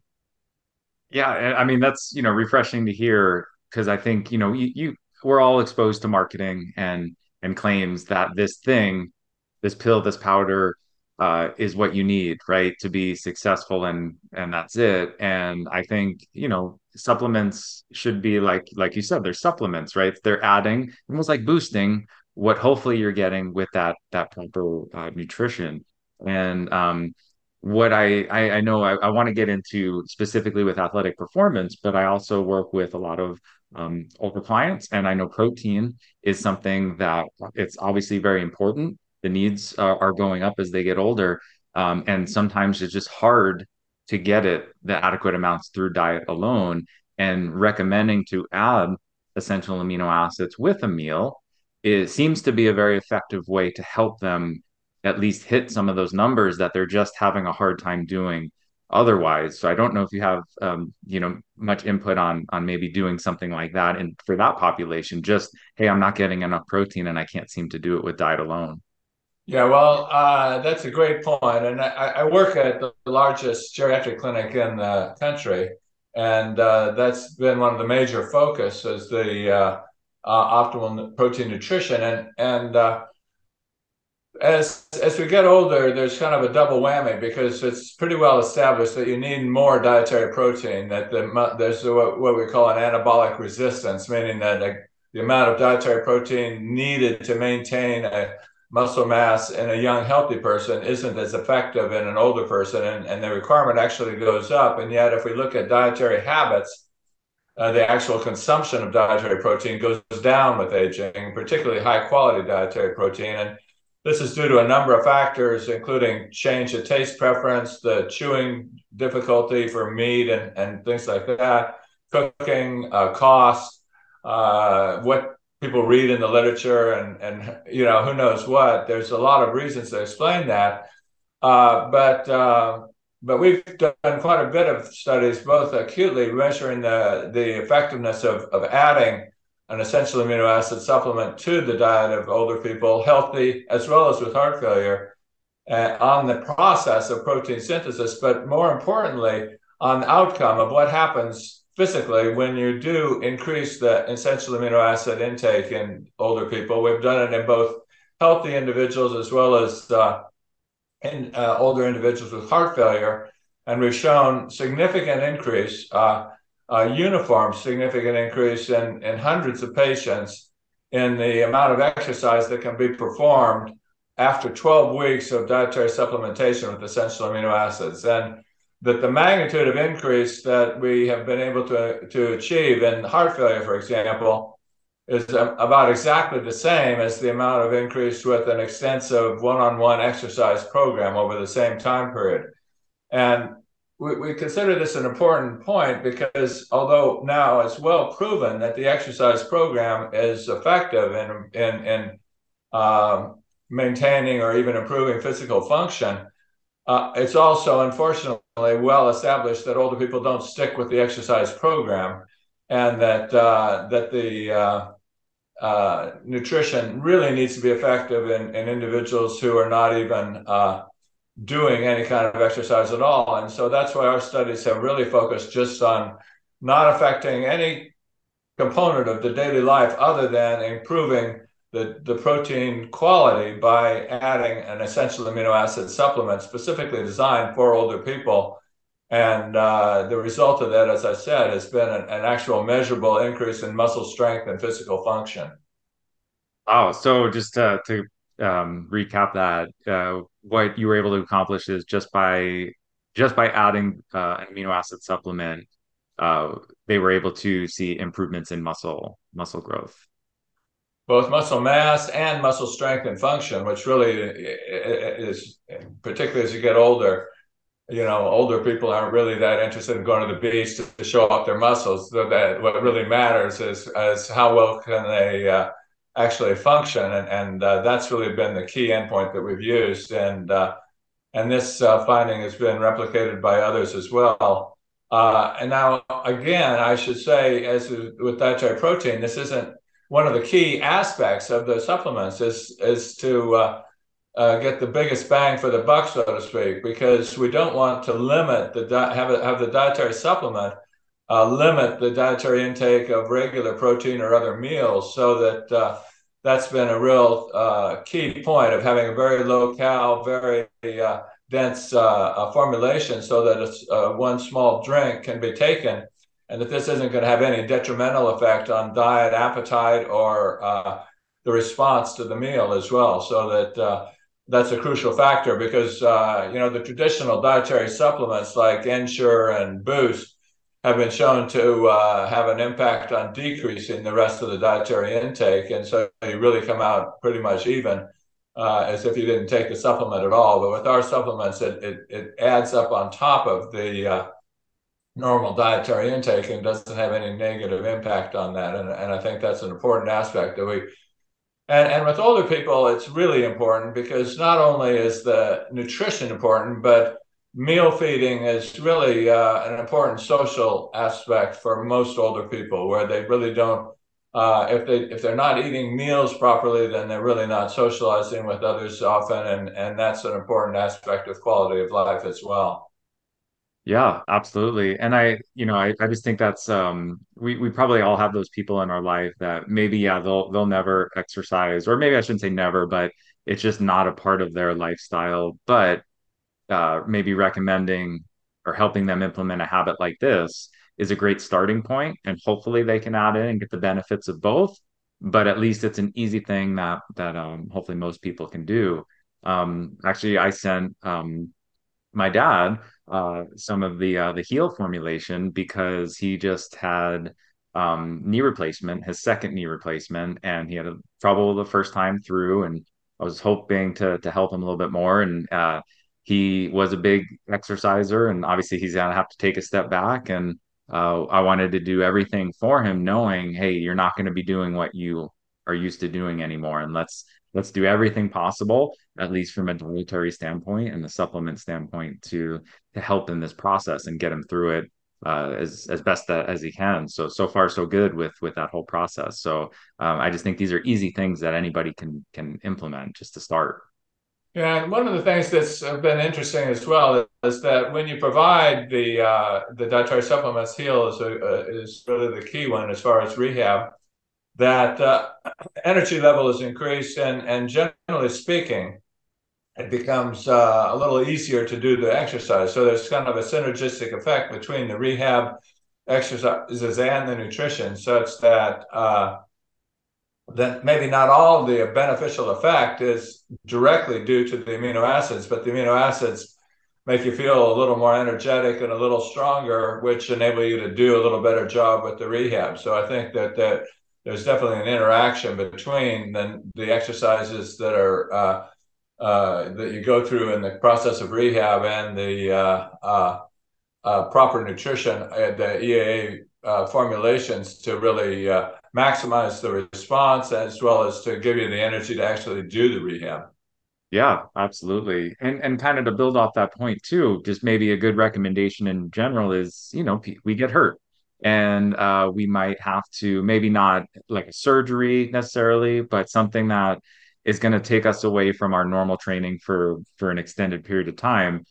Yeah, I mean that's you know refreshing to hear because I think you know you, you we're all exposed to marketing and and claims that this thing, this pill, this powder uh, is what you need, right, to be successful, and and that's it. And I think you know supplements should be like like you said, they're supplements, right? They're adding almost like boosting what hopefully you're getting with that that proper uh, nutrition. And um, what I I, I know I, I want to get into specifically with athletic performance, but I also work with a lot of um, older clients, and I know protein is something that it's obviously very important the needs uh, are going up as they get older um, and sometimes it's just hard to get it the adequate amounts through diet alone and recommending to add essential amino acids with a meal it seems to be a very effective way to help them at least hit some of those numbers that they're just having a hard time doing otherwise. So i don't know if you have um, you know much input on on maybe doing something like that and for that population just hey i'm not getting enough protein and i can't seem to do it with diet alone Yeah, well, uh, that's a great point. And I, I, work at the largest geriatric clinic in the country, and uh, that's been one of the major focus focuses the uh, uh, optimal protein nutrition. And and uh, as as we get older, there's kind of a double whammy because it's pretty well established that you need more dietary protein. That the, there's what, what we call an anabolic resistance, meaning that the amount of dietary protein needed to maintain a muscle mass in a young healthy person isn't as effective in an older person and, and the requirement actually goes up. And yet if we look at dietary habits uh, the actual consumption of dietary protein goes down with aging particularly high quality dietary protein. And this is due to a number of factors including change of taste preference the chewing difficulty for meat and, and things like that cooking uh, cost uh, what people read in the literature and and you know who knows what. There's a lot of reasons to explain that, uh, but uh, but we've done quite a bit of studies, both acutely measuring the the effectiveness of of adding an essential amino acid supplement to the diet of older people, healthy as well as with heart failure, uh, on the process of protein synthesis, but more importantly on the outcome of what happens physically when you do increase the essential amino acid intake in older people. We've done it in both healthy individuals as well as uh, in uh, older individuals with heart failure, and we've shown significant increase, uh, uniform significant increase in, in hundreds of patients in the amount of exercise that can be performed after 12 weeks of dietary supplementation with essential amino acids. And that the magnitude of increase that we have been able to, to achieve in heart failure, for example, is about exactly the same as the amount of increase with an extensive one-on-one exercise program over the same time period. And we, we consider this an important point because although now it's well proven that the exercise program is effective in, in, in um, maintaining or even improving physical function, uh, it's also unfortunately well established that older people don't stick with the exercise program, and that uh, that the uh, uh nutrition really needs to be effective in, in individuals who are not even uh, doing any kind of exercise at all. And so that's why our studies have really focused just on not affecting any component of the daily life other than improving the, the protein quality by adding an essential amino acid supplement specifically designed for older people. And uh, the result of that, as I said, has been an, an, actual measurable increase in muscle strength and physical function. Oh, so just to, to um, recap that, uh, what you were able to accomplish is just by just by adding uh, an amino acid supplement, uh, they were able to see improvements in muscle muscle growth both muscle mass and muscle strength and function, which really is particularly as you get older. You know, older people aren't really that interested in going to the beach to, to show off their muscles. So that what really matters is is how well can they uh, actually function, and and uh, that's really been the key endpoint that we've used, and uh, and this uh, finding has been replicated by others as well. Uh, and now, again, I should say, as with dietary protein, this isn't one of the key aspects of the supplements is is to uh, uh, get the biggest bang for the buck, so to speak, because we don't want to limit the di- have a, have the dietary supplement uh, limit the dietary intake of regular protein or other meals, so that uh, that's been a real uh, key point of having a very low cal, very uh, dense formulation, so that one small drink can be taken and that this isn't going to have any detrimental effect on diet, appetite, or uh, the response to the meal as well. So that uh, that's a crucial factor because uh, you know the traditional dietary supplements like Ensure and Boost have been shown to uh, have an impact on decreasing the rest of the dietary intake, and so you really come out pretty much even. Uh, as if you didn't take the supplement at all, but with our supplements, it it, it adds up on top of the uh, normal dietary intake and doesn't have any negative impact on that. And, and I think that's an important aspect that we and, and with older people, it's really important because not only is the nutrition important, but meal feeding is really uh, an important social aspect for most older people where they really don't uh, if they if they're not eating meals properly, then they're really not socializing with others often, and and that's an important aspect of quality of life as well. Yeah, absolutely. And I, you know, I, I just think that's um we we probably all have those people in our life that maybe yeah, they'll they'll never exercise or maybe I shouldn't say never, but it's just not a part of their lifestyle. But uh maybe recommending or helping them implement a habit like this is a great starting point and hopefully they can add in and get the benefits of both. But at least it's an easy thing that that um hopefully most people can do. Um actually I sent um my dad uh, some of the uh, the heal formulation because he just had um, knee replacement, his second knee replacement, and he had a, trouble the first time through. And I was hoping to to help him a little bit more. And uh, he was a big exerciser, and obviously he's gonna have to take a step back. And uh, I wanted to do everything for him, knowing, hey, you're not going to be doing what you are used to doing anymore, and let's let's do everything possible, at least from a dietary standpoint and the supplement standpoint, to to help in this process and get him through it uh, as as best that, as he can. So so far so good with with that whole process. So um, I just think these are easy things that anybody can can implement just to start. Yeah, and one of the things that's been interesting as well is that when you provide the uh, the dietary supplements, Heal is a, uh, is really the key one as far as rehab that uh, energy level is increased, and and generally speaking, it becomes uh, a little easier to do the exercise. So there's kind of a synergistic effect between the rehab exercises and the nutrition, such that uh, that maybe not all the beneficial effect is directly due to the amino acids, but the amino acids make you feel a little more energetic and a little stronger, which enable you to do a little better job with the rehab. So I think that that there's definitely an interaction between the, the exercises that are uh, uh, that you go through in the process of rehab and the uh, uh, uh proper nutrition, the EAA formulations to really maximize the response as well as to give you the energy to actually do the rehab. Yeah, absolutely. And and kind of to build off that point too, just maybe a good recommendation in general is, you know, we get hurt and uh, we might have to maybe not like a surgery necessarily, but something that is going to take us away from our normal training for for an extended period of time.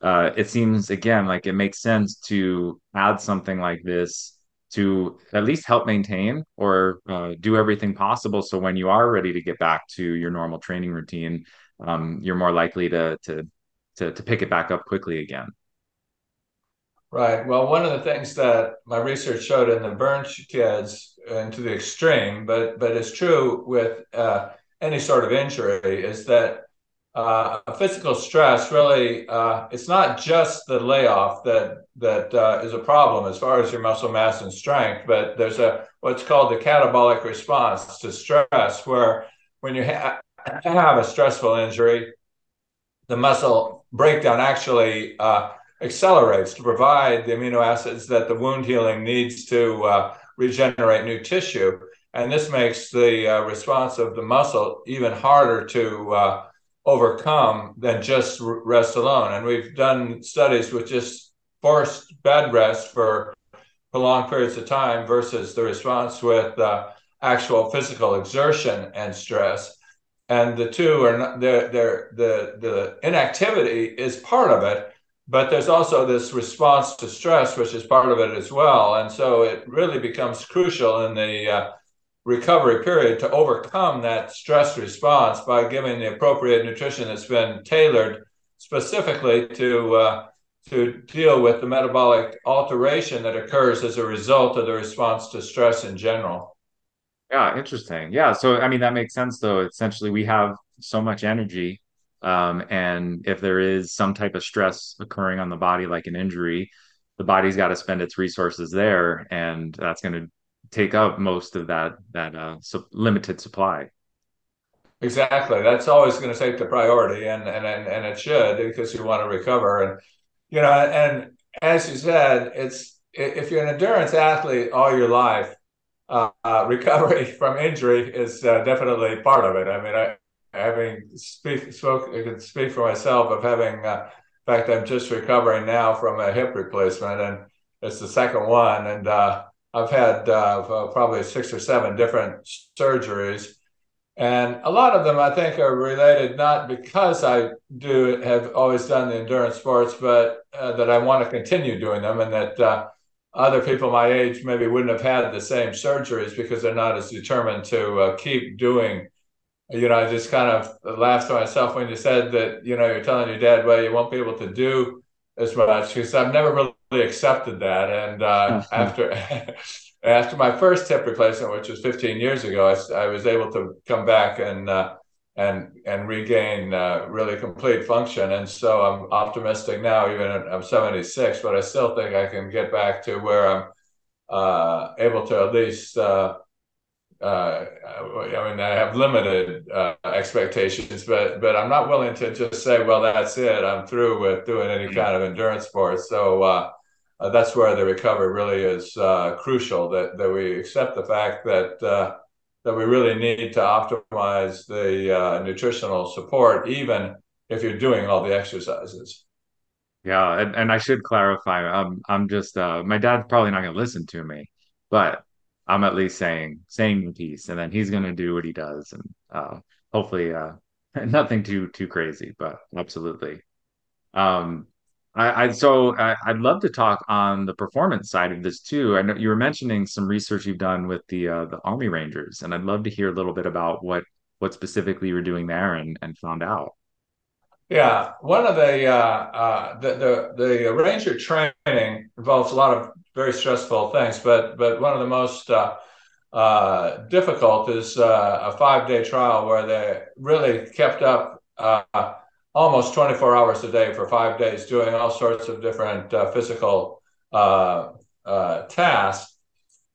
Uh, it seems again like it makes sense to add something like this to at least help maintain or uh, do everything possible so when you are ready to get back to your normal training routine, um, you're more likely to, to to to pick it back up quickly again. Right. Well, one of the things that my research showed in the burn kids, and to the extreme, but but it's true with uh, any sort of injury, is that uh, physical stress really uh, it's not just the layoff that that uh, is a problem as far as your muscle mass and strength, but there's a what's called the catabolic response to stress, where when you ha- have a stressful injury, the muscle breakdown actually uh, accelerates to provide the amino acids that the wound healing needs to uh, regenerate new tissue. And this makes the uh, response of the muscle even harder to uh, overcome than just rest alone. And we've done studies with just forced bed rest for prolonged periods of time versus the response with uh, actual physical exertion and stress. And the two are not, they're, they're, the, the inactivity is part of it, but there's also this response to stress, which is part of it as well. And so it really becomes crucial in the uh, recovery period to overcome that stress response by giving the appropriate nutrition that's been tailored specifically to uh, to deal with the metabolic alteration that occurs as a result of the response to stress in general. Yeah, interesting. Yeah, so I mean that makes sense though. Essentially, we have so much energy um, and if there is some type of stress occurring on the body, like an injury, the body's got to spend its resources there, and that's going to take up most of that that uh, su- limited supply. Exactly. That's always going to take the priority, and and and, it should because you want to recover. And you know, and as you said, it's if you're an endurance athlete all your life, uh, uh, (laughs) recovery from injury is uh, definitely part of it. I mean, I, having speak spoke I can speak for myself of having uh, in fact I'm just recovering now from a hip replacement and it's the second one and uh, I've had uh, probably six or seven different surgeries. And a lot of them, I think, are related not because I do have always done the endurance sports, but uh, that I want to continue doing them, and that uh, other people my age maybe wouldn't have had the same surgeries because they're not as determined to uh, keep doing. You know, I just kind of laughed to myself when you said that. You know, you're telling your dad, well, you won't be able to do as much because I've never really accepted that, and uh, after. (laughs) after my first hip replacement, which was 15 years ago, I, I was able to come back and uh, and and regain uh, really complete function. And so I'm optimistic now. Even at, I'm 76, but I still think I can get back to where I'm uh, able to at least. Uh, uh, I mean, I have limited uh, expectations, but but I'm not willing to just say, well, that's it. I'm through with doing any mm-hmm. kind of endurance sports. So uh, that's where the recovery really is uh, crucial. That that we accept the fact that uh, that we really need to optimize the uh, nutritional support, even if you're doing all the exercises. Yeah, and, and I should clarify. I'm I'm just uh, my dad's probably not going to listen to me, but I'm at least saying saying the piece, and then he's going to do what he does, and uh, hopefully (laughs) nothing too too crazy, but absolutely. Um, I, I so I, would love to talk on the performance side of this too. I know you were mentioning some research you've done with the uh, the Army Rangers, and I'd love to hear a little bit about what what specifically you were doing there and, and found out. Yeah, one of the, uh, uh, the the the ranger training involves a lot of very stressful things, but but one of the most uh, uh difficult is uh, a five day trial where they really kept up uh, almost 24 hours a day for five days doing all sorts of different uh, physical tasks.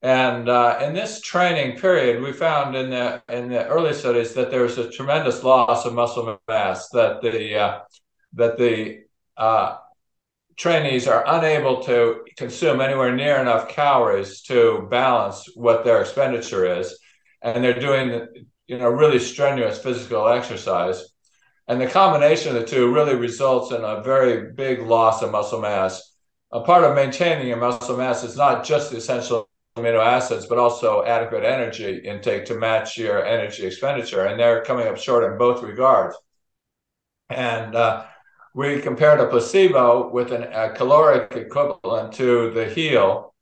And in this training period, we found in the in the early studies that there was a tremendous loss of muscle mass. That the that the trainees are unable to consume anywhere near enough calories to balance what their expenditure is, and they're doing you know really strenuous physical exercise and the combination of the two really results in a very big loss of muscle mass. A part of maintaining your muscle mass is not just the essential amino acids, but also adequate energy intake to match your energy expenditure. And they're coming up short in both regards. And uh, we compared a placebo with an, a caloric equivalent to the heal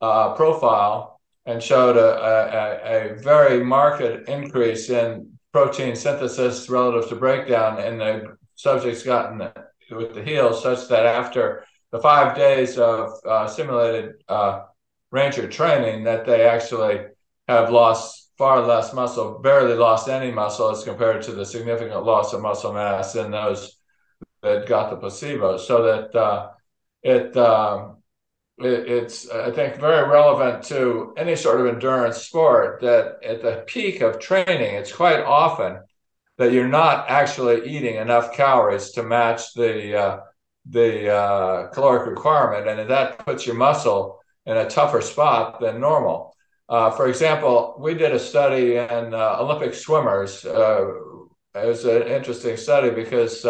uh, profile and showed a, a, a very marked increase in protein synthesis relative to breakdown, in the subjects gotten with the heals such that after the five days of uh, simulated uh, ranger training, that they actually have lost far less muscle, barely lost any muscle as compared to the significant loss of muscle mass in those that got the placebo. So that uh, it um, it, it's I think very relevant to any sort of endurance sport that at the peak of training, it's quite often that you're not actually eating enough calories to match the uh, the uh, caloric requirement, and that puts your muscle in a tougher spot than normal. Uh, for example, we did a study in uh, Olympic swimmers. Uh, it was an interesting study because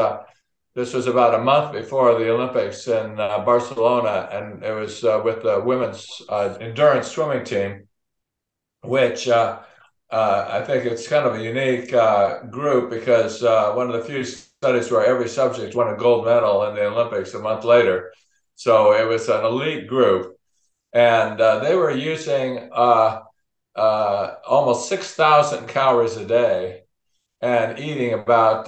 this was about a month before the Olympics in uh, Barcelona, and it was uh, with the women's uh, endurance swimming team, which uh, uh, I think it's kind of a unique uh, group because one of the few studies where every subject won a gold medal in the Olympics a month later. So it was an elite group, and they were using almost 6,000 calories a day and eating about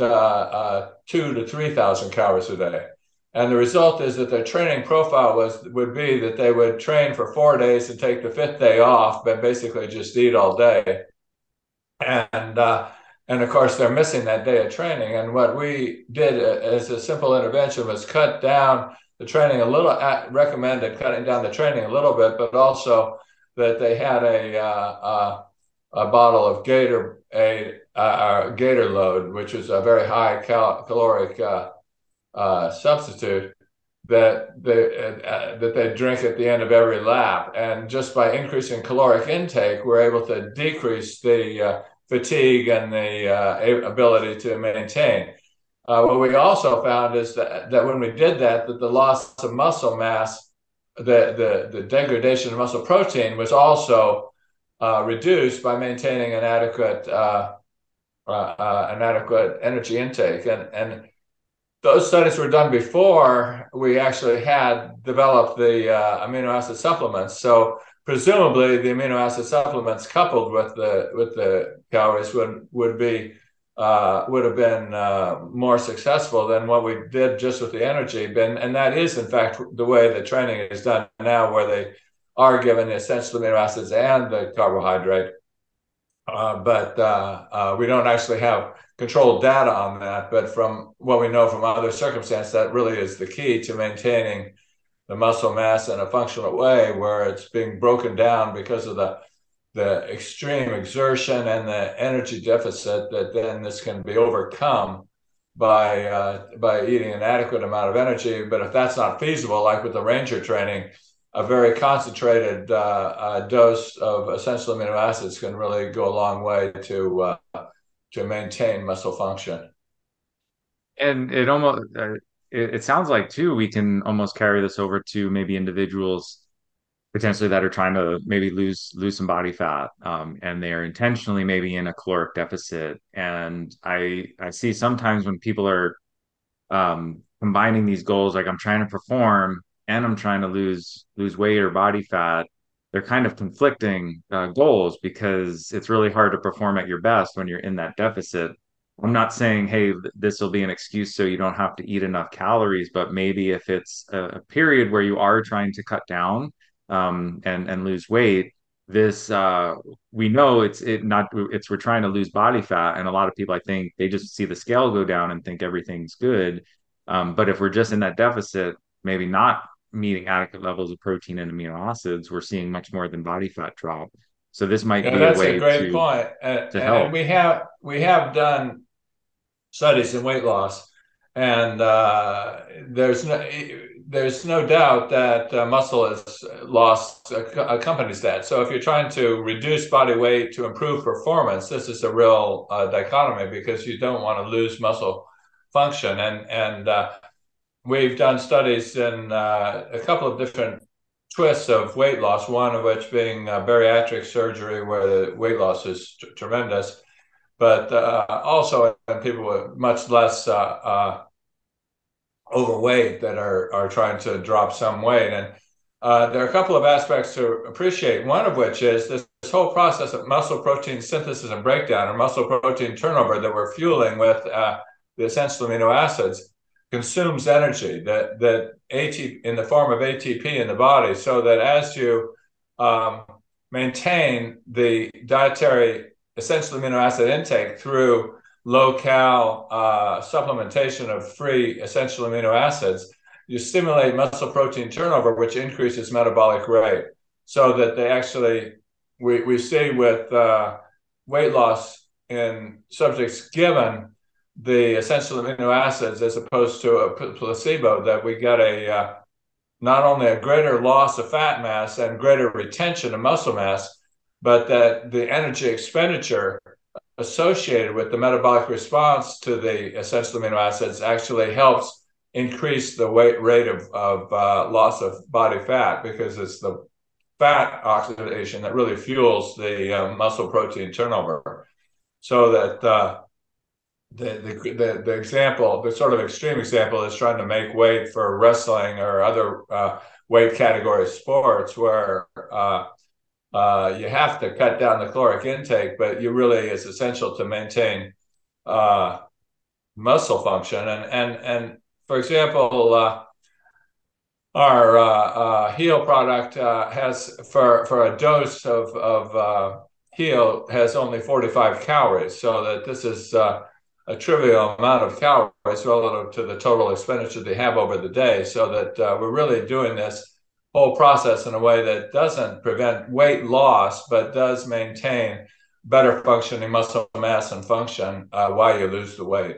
two to 3,000 calories a day. And the result is that their training profile was would be that they would train for four days and take the fifth day off, but basically just eat all day. And uh, and of course they're missing that day of training. And what we did uh, as a simple intervention was cut down the training a little. At, recommended cutting down the training a little bit, but also that they had a uh, uh a bottle of Gator uh, GatorLode, which is a very high cal- caloric uh, uh, substitute that they uh, that they drink at the end of every lap, and just by increasing caloric intake, we're able to decrease the uh, fatigue and the uh, ability to maintain. what we also found is that, that when we did that, that the loss of muscle mass the, the, the degradation of muscle protein was also reduced by maintaining an adequate uh, uh, an adequate energy intake. And, and those studies were done before we actually had developed the uh, amino acid supplements. So presumably the amino acid supplements coupled with the with the calories would would be uh, would have been uh, more successful than what we did just with the energy. And, and that is, in fact, the way the training is done now, where they are given essential amino acids and the carbohydrate. Uh, but uh, uh, we don't actually have controlled data on that. But from what we know from other circumstances, that really is the key to maintaining the muscle mass in a functional way, where it's being broken down because of the the extreme exertion and the energy deficit. That then this can be overcome by uh, by eating an adequate amount of energy. But if that's not feasible, like with the ranger training, a very concentrated uh, uh, dose of essential amino acids can really go a long way to uh, to maintain muscle function. And it almost uh, it, it, sounds like too we can almost carry this over to maybe individuals potentially that are trying to maybe lose lose some body fat um, and they are intentionally maybe in a caloric deficit. And I I see sometimes when people are um, combining these goals, like I'm trying to perform and I'm trying to lose lose weight or body fat, they're kind of conflicting uh, goals because it's really hard to perform at your best when you're in that deficit. I'm not saying, hey, this will be an excuse so you don't have to eat enough calories, but maybe if it's a, period where you are trying to cut down um, and and lose weight, this uh, we know it's it not it's we're trying to lose body fat, and a lot of people I think they just see the scale go down and think everything's good. Um, but if we're just in that deficit, maybe not meeting adequate levels of protein and amino acids, we're seeing much more than body fat drop. So this might yeah, be that's a way a great to, point. To help. And we have we have done studies in weight loss, and uh, there's no there's no doubt that uh, muscle is loss accompanies that. So if you're trying to reduce body weight to improve performance, this is a real uh, dichotomy because you don't want to lose muscle function and and uh, we've done studies in uh, a couple of different twists of weight loss, one of which being uh, bariatric surgery, where the weight loss is t- tremendous, but uh, also in people with much less uh, uh, overweight that are, are trying to drop some weight. And uh, there are a couple of aspects to appreciate, one of which is this, this whole process of muscle protein synthesis and breakdown or muscle protein turnover that we're fueling with the essential amino acids consumes energy that that AT in the form of ATP in the body, so that as you um, maintain the dietary essential amino acid intake through low cal uh, supplementation of free essential amino acids, you stimulate muscle protein turnover, which increases metabolic rate. So that they actually, we, we see with uh, weight loss in subjects given the essential amino acids as opposed to a placebo that we get a uh, not only a greater loss of fat mass and greater retention of muscle mass, but that the energy expenditure associated with the metabolic response to the essential amino acids actually helps increase the weight rate of, of uh, loss of body fat because it's the fat oxidation that really fuels the uh, muscle protein turnover. So that uh, the, the, the, the example, the sort of extreme example is trying to make weight for wrestling or other uh, weight category sports where uh, uh, you have to cut down the caloric intake, but you really is essential to maintain uh, muscle function. And, and, and for example, uh, our uh, Heal product has for, for a dose of, of Heal has only 45 calories. So that this is a trivial amount of calories relative to the total expenditure they have over the day, so that uh, we're really doing this whole process in a way that doesn't prevent weight loss, but does maintain better functioning muscle mass and function uh, while you lose the weight.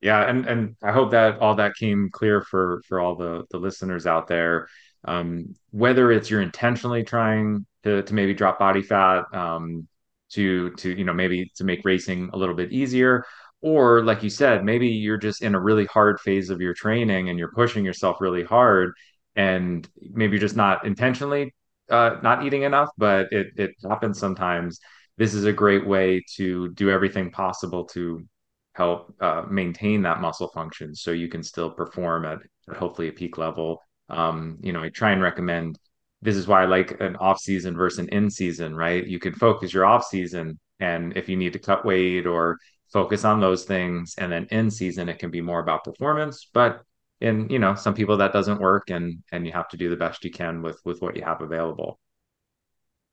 Yeah, and and I hope that all that came clear for for all the the listeners out there. Um, whether it's you're intentionally trying to to maybe drop body fat, um, to to you know maybe to make racing a little bit easier or like you said maybe you're just in a really hard phase of your training and you're pushing yourself really hard and maybe you're just not intentionally uh, not eating enough, but it it happens sometimes. This is a great way to do everything possible to help uh, maintain that muscle function, so you can still perform at, hopefully a peak level. Um, you know, I try and recommend. This is why I like an off season versus an in season, right? You can focus your off season, and if you need to cut weight or focus on those things, and then in season it can be more about performance. But in, you know some people that doesn't work and and you have to do the best you can with with what you have available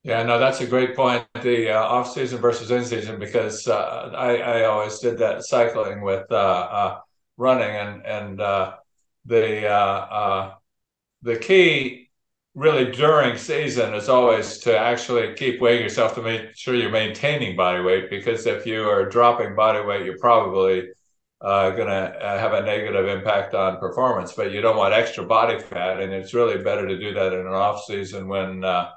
yeah no that's a great point the uh, off season versus in season because uh, i i always did that cycling with uh, uh running and and uh, the uh, the key really during season is always to actually keep weighing yourself to make sure you're maintaining body weight because if you are dropping body weight you're probably uh, going to uh, have a negative impact on performance. But you don't want extra body fat, and it's really better to do that in an off season when uh,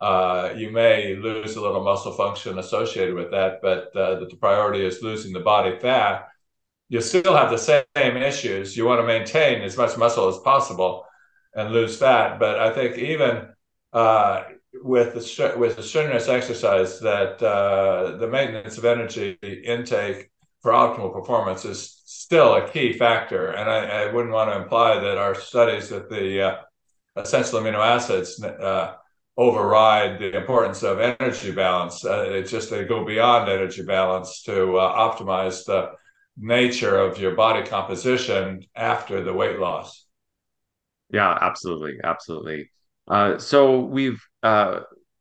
uh, you may lose a little muscle function associated with that. But uh, the priority is losing the body fat. You still have the same issues. You want to maintain as much muscle as possible and lose fat. But I think even uh, with the with the strenuous exercise, that the maintenance of energy intake for optimal performance is still a key factor. And I, I wouldn't want to imply that our studies that the uh, essential amino acids uh, override the importance of energy balance. Uh, it's just they go beyond energy balance to uh, optimize the nature of your body composition after the weight loss. Yeah, absolutely, absolutely. Uh, so we've uh,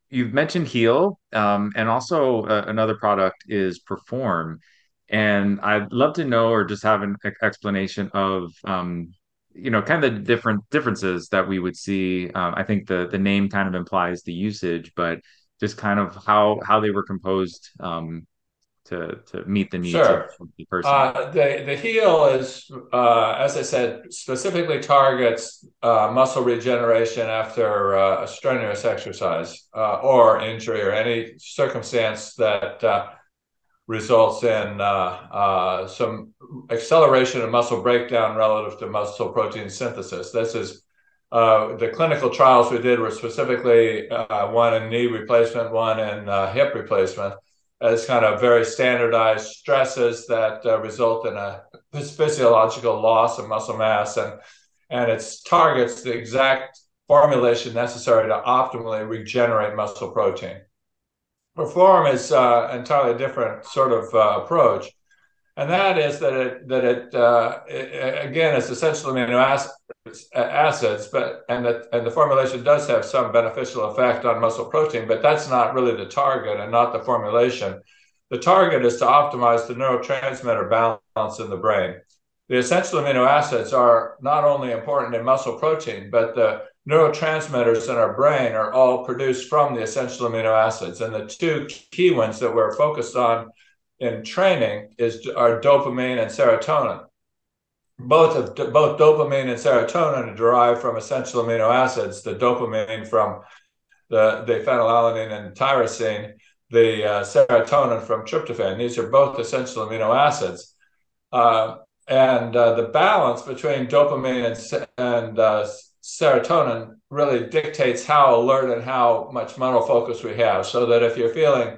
you've mentioned Heal, um, and also another product is Perform. And I'd love to know or just have an explanation of, um, you know, kind of the different differences that we would see. Um, I think the the name kind of implies the usage, but just kind of how how they were composed um, to to meet the needs sure. of the person. Uh, the the heal is, uh, as I said, specifically targets uh, muscle regeneration after uh, a strenuous exercise uh, or injury or any circumstance that uh, results in uh, uh, some acceleration of muscle breakdown relative to muscle protein synthesis. This is uh, the clinical trials we did were specifically uh, one in knee replacement, one in uh, hip replacement, as kind of very standardized stresses that uh, result in a physiological loss of muscle mass, and and it targets the exact formulation necessary to optimally regenerate muscle protein. Perform is uh, entirely different sort of uh, approach, and that is that it that it, uh, it again is essential amino acids, acids, but and that and the formulation does have some beneficial effect on muscle protein, but that's not really the target and not the formulation. The target is to optimize the neurotransmitter balance in the brain. The essential amino acids are not only important in muscle protein, but the neurotransmitters in our brain are all produced from the essential amino acids. And the two key ones that we're focused on in training is are dopamine and serotonin. Both of both dopamine and serotonin are derived from essential amino acids. The dopamine from the, the phenylalanine and tyrosine, the uh, serotonin from tryptophan. These are both essential amino acids. Uh, and uh, the balance between dopamine and, and uh, serotonin really dictates how alert and how much mental focus we have. So that if you're feeling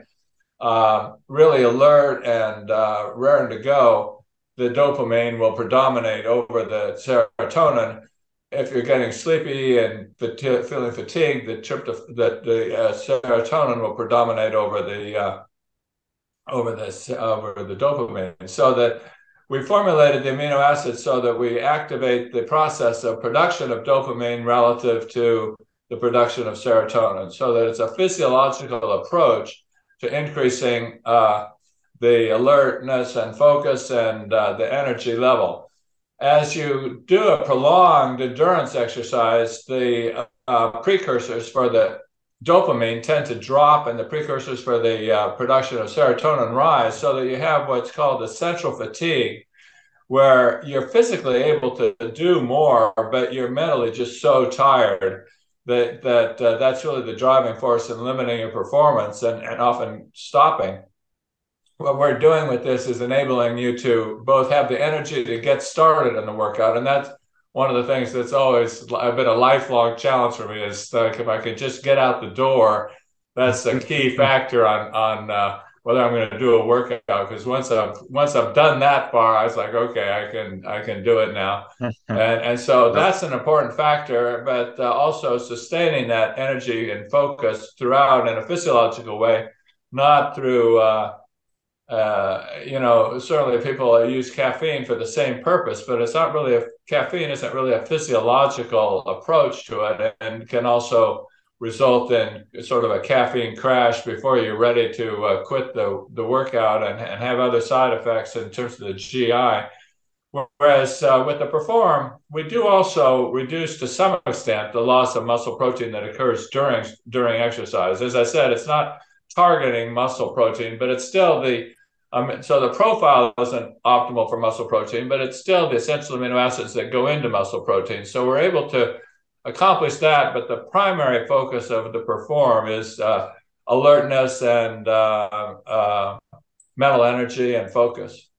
uh, really alert and uh, raring to go, the dopamine will predominate over the serotonin. If you're getting sleepy and feeling fatigued, the tryptoph- the, the uh, serotonin will predominate over the uh, over this over the dopamine. So that we formulated the amino acids so that we activate the process of production of dopamine relative to the production of serotonin, so that it's a physiological approach to increasing uh, the alertness and focus and uh, the energy level. As you do a prolonged endurance exercise, the uh, precursors for the dopamine tend to drop and the precursors for the uh, production of serotonin rise so that you have what's called the central fatigue where you're physically able to do more but you're mentally just so tired that that uh, that's really the driving force in limiting your performance and, and often stopping. What we're doing with this is enabling you to both have the energy to get started in the workout and that's one of the things that's always been a lifelong challenge for me is like if I could just get out the door, that's a key factor on on uh, whether I'm going to do a workout. Because once I've once I've done that far, I was like, okay, I can I can do it now, (laughs) and and so that's an important factor. But uh, also sustaining that energy and focus throughout in a physiological way, not through. Uh, uh, you know, certainly people use caffeine for the same purpose, but it's not really a caffeine isn't really a physiological approach to it, and can also result in sort of a caffeine crash before you're ready to uh, quit the the workout and, and have other side effects in terms of the GI. Whereas uh, with the perform, we do also reduce to some extent the loss of muscle protein that occurs during during exercise. As I said, it's not targeting muscle protein, but it's still the um, so the profile isn't optimal for muscle protein, but it's still the essential amino acids that go into muscle protein. So we're able to accomplish that, but the primary focus of the perform is uh, alertness and uh, uh, mental energy and focus.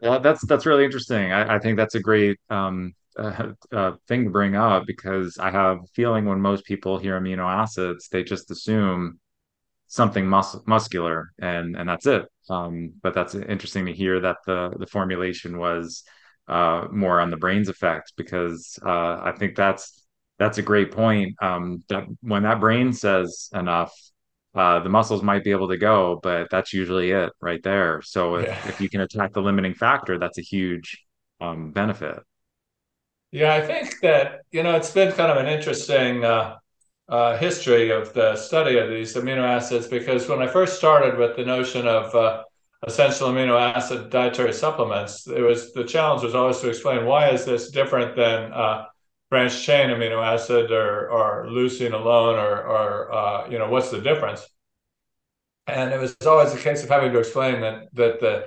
Well, that's that's really interesting. I, I think that's a great um, (laughs) uh, uh, thing to bring up because I have a feeling when most people hear amino acids, they just assume something mus- muscular and and that's it um, but that's interesting to hear that the the formulation was uh, more on the brain's effect because uh, I think that's that's a great point. Um, that when that brain says enough, uh, the muscles might be able to go, but that's usually it right there. So if, yeah. if you can attack the limiting factor, that's a huge um, benefit. Yeah, I think that you know it's been kind of an interesting uh, uh, history of the study of these amino acids because when I first started with the notion of uh, essential amino acid dietary supplements, it was the challenge was always to explain why is this different than uh, branched chain amino acid or or leucine alone or or uh, you know what's the difference? And it was always a case of having to explain that that the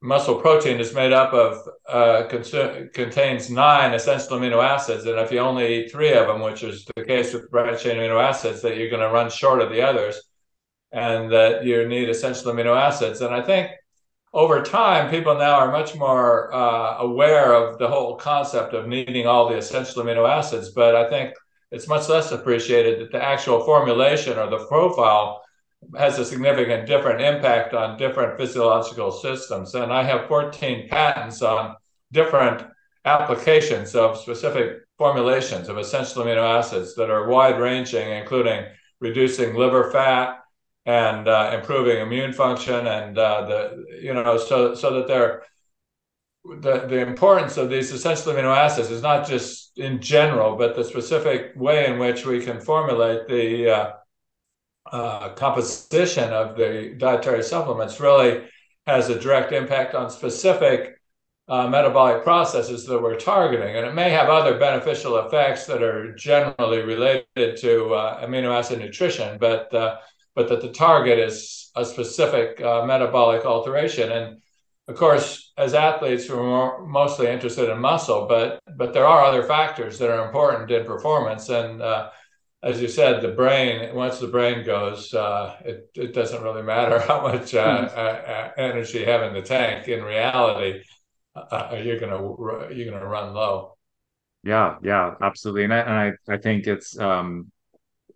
muscle protein is made up of uh, contains nine essential amino acids, and if you only eat three of them, which is the case with branched chain amino acids, that you're going to run short of the others, and that you need essential amino acids. And I think over time, people now are much more uh, aware of the whole concept of needing all the essential amino acids, but I think it's much less appreciated that the actual formulation or the profile has a significant different impact on different physiological systems. And I have 14 patents on different applications of specific formulations of essential amino acids that are wide ranging, including reducing liver fat and uh, improving immune function, and uh, the you know so so that they're the, the importance of these essential amino acids is not just in general, but the specific way in which we can formulate the uh, uh, composition of the dietary supplements really has a direct impact on specific uh, metabolic processes that we're targeting. And it may have other beneficial effects that are generally related to uh, amino acid nutrition, but, but that the target is a specific uh, metabolic alteration. And of course, as athletes, we're mostly interested in muscle, but, but there are other factors that are important in performance. And uh, as you said, the brain, once the brain goes, uh, it, it doesn't really matter (laughs) how much uh, hmm. uh, uh, energy you have in the tank. In reality, uh, you're gonna you're gonna run low. Yeah, yeah, absolutely. And I and I, I think it's um,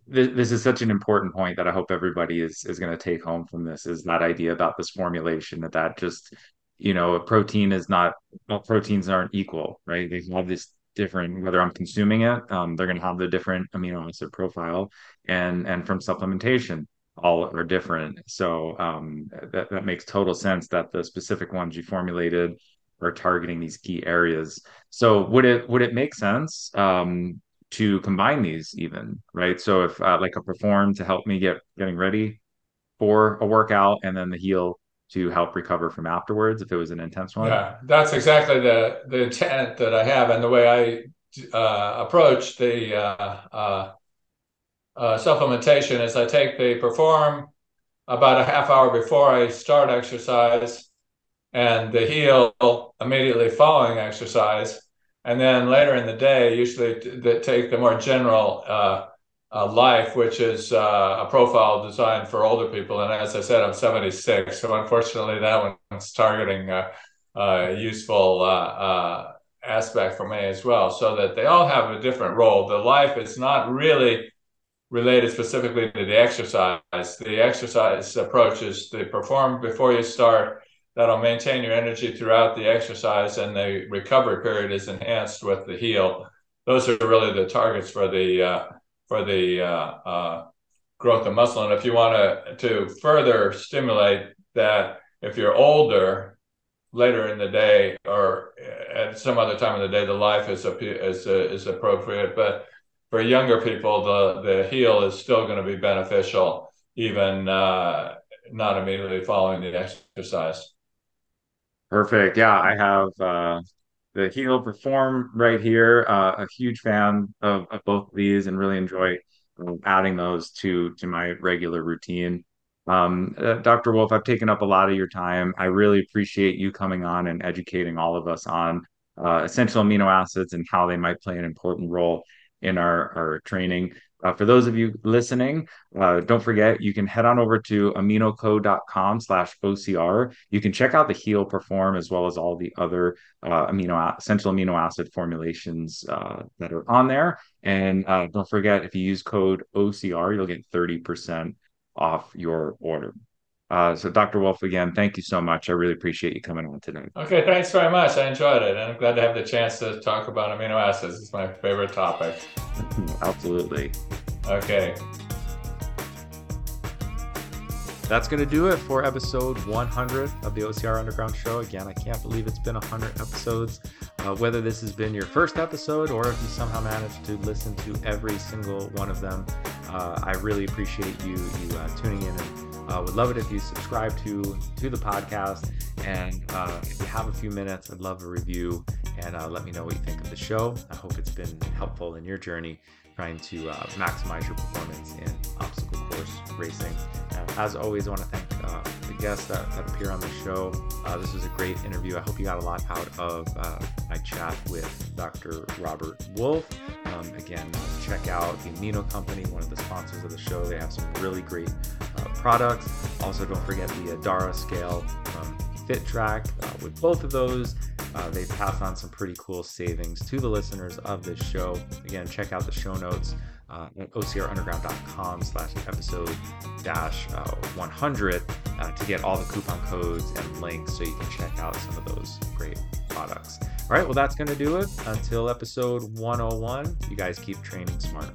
this, is such an important point that I hope everybody is is going to take home from this is that idea about this formulation that that just you know a protein is not well, proteins aren't equal, right? They have this different whether I'm consuming it. Um, they're going to have the different amino acid profile, and and from supplementation, all are different. So um, that that makes total sense that the specific ones you formulated are targeting these key areas. So would it would it make sense um, to combine these even right? So if uh, like a perform to help me get getting ready for a workout, and then the heal to help recover from afterwards if it was an intense one? Yeah, that's exactly the the intent that I have and the way I uh, approach the uh, uh, uh, supplementation is I take the perform about a half hour before I start exercise and the heal immediately following exercise. And then later in the day, usually t- take the more general uh, uh, life, which is uh, a profile designed for older people. And as I said, I'm 76, so unfortunately, that one's targeting a uh useful uh, uh, aspect for me as well, so that they all have a different role. The life is not really related specifically to the exercise. The exercise approach is to perform before you start. That'll maintain your energy throughout the exercise, and the recovery period is enhanced with the heal. Those are really the targets for the uh, for the uh, uh, growth of muscle. And if you want to to further stimulate that, if you're older, later in the day or at some other time of the day, the life is is is appropriate. But for younger people, the the heal is still going to be beneficial, even uh, not immediately following the exercise. Perfect. Yeah, I have uh, the Heal Perform right here. Uh, a huge fan of, of both of these, and really enjoy adding those to to my regular routine. Um, uh, Dr. Wolfe, I've taken up a lot of your time. I really appreciate you coming on and educating all of us on uh, essential amino acids and how they might play an important role in our, our training. Uh, for those of you listening, uh, don't forget you can head on over to aminoco.com slash OCR. You can check out the Heal Perform as well as all the other uh, amino essential amino acid formulations uh, that are on there. And uh, don't forget, if you use code OCR, you'll get 30% off your order. Uh, so, Dr. Wolfe, again, thank you so much. I really appreciate you coming on today. Okay, thanks very much. I enjoyed it, and I'm glad to have the chance to talk about amino acids. It's my favorite topic. (laughs) Absolutely. Okay. That's going to do it for episode 100 of the OCR Underground Show. Again, I can't believe it's been 100 episodes. Uh, whether this has been your first episode or if you somehow managed to listen to every single one of them, uh, I really appreciate you you uh, tuning in and uh, would love it if you subscribe to to the podcast. And uh, if you have a few minutes, I'd love a review and uh, let me know what you think of the show. I hope it's been helpful in your journey trying to uh, maximize your performance in obstacle course racing. as always, I want to thank uh, the guests that, that, appear on the show. Uh, this was a great interview. I hope you got a lot out of my chat with Dr. Robert Wolfe. Um, again, check out the Amino Company, one of the sponsors of the show. They have some really great uh, products. Also, don't forget the Adara scale from FitTrack. Uh, with both of those, uh, they pass on some pretty cool savings to the listeners of this show. Again, check out the show notes uh, at ocrunderground.com slash episode dash uh, 100 uh, to get all the coupon codes and links so you can check out some of those great products. All right, well, that's going to do it. Until episode 101, you guys keep training smart.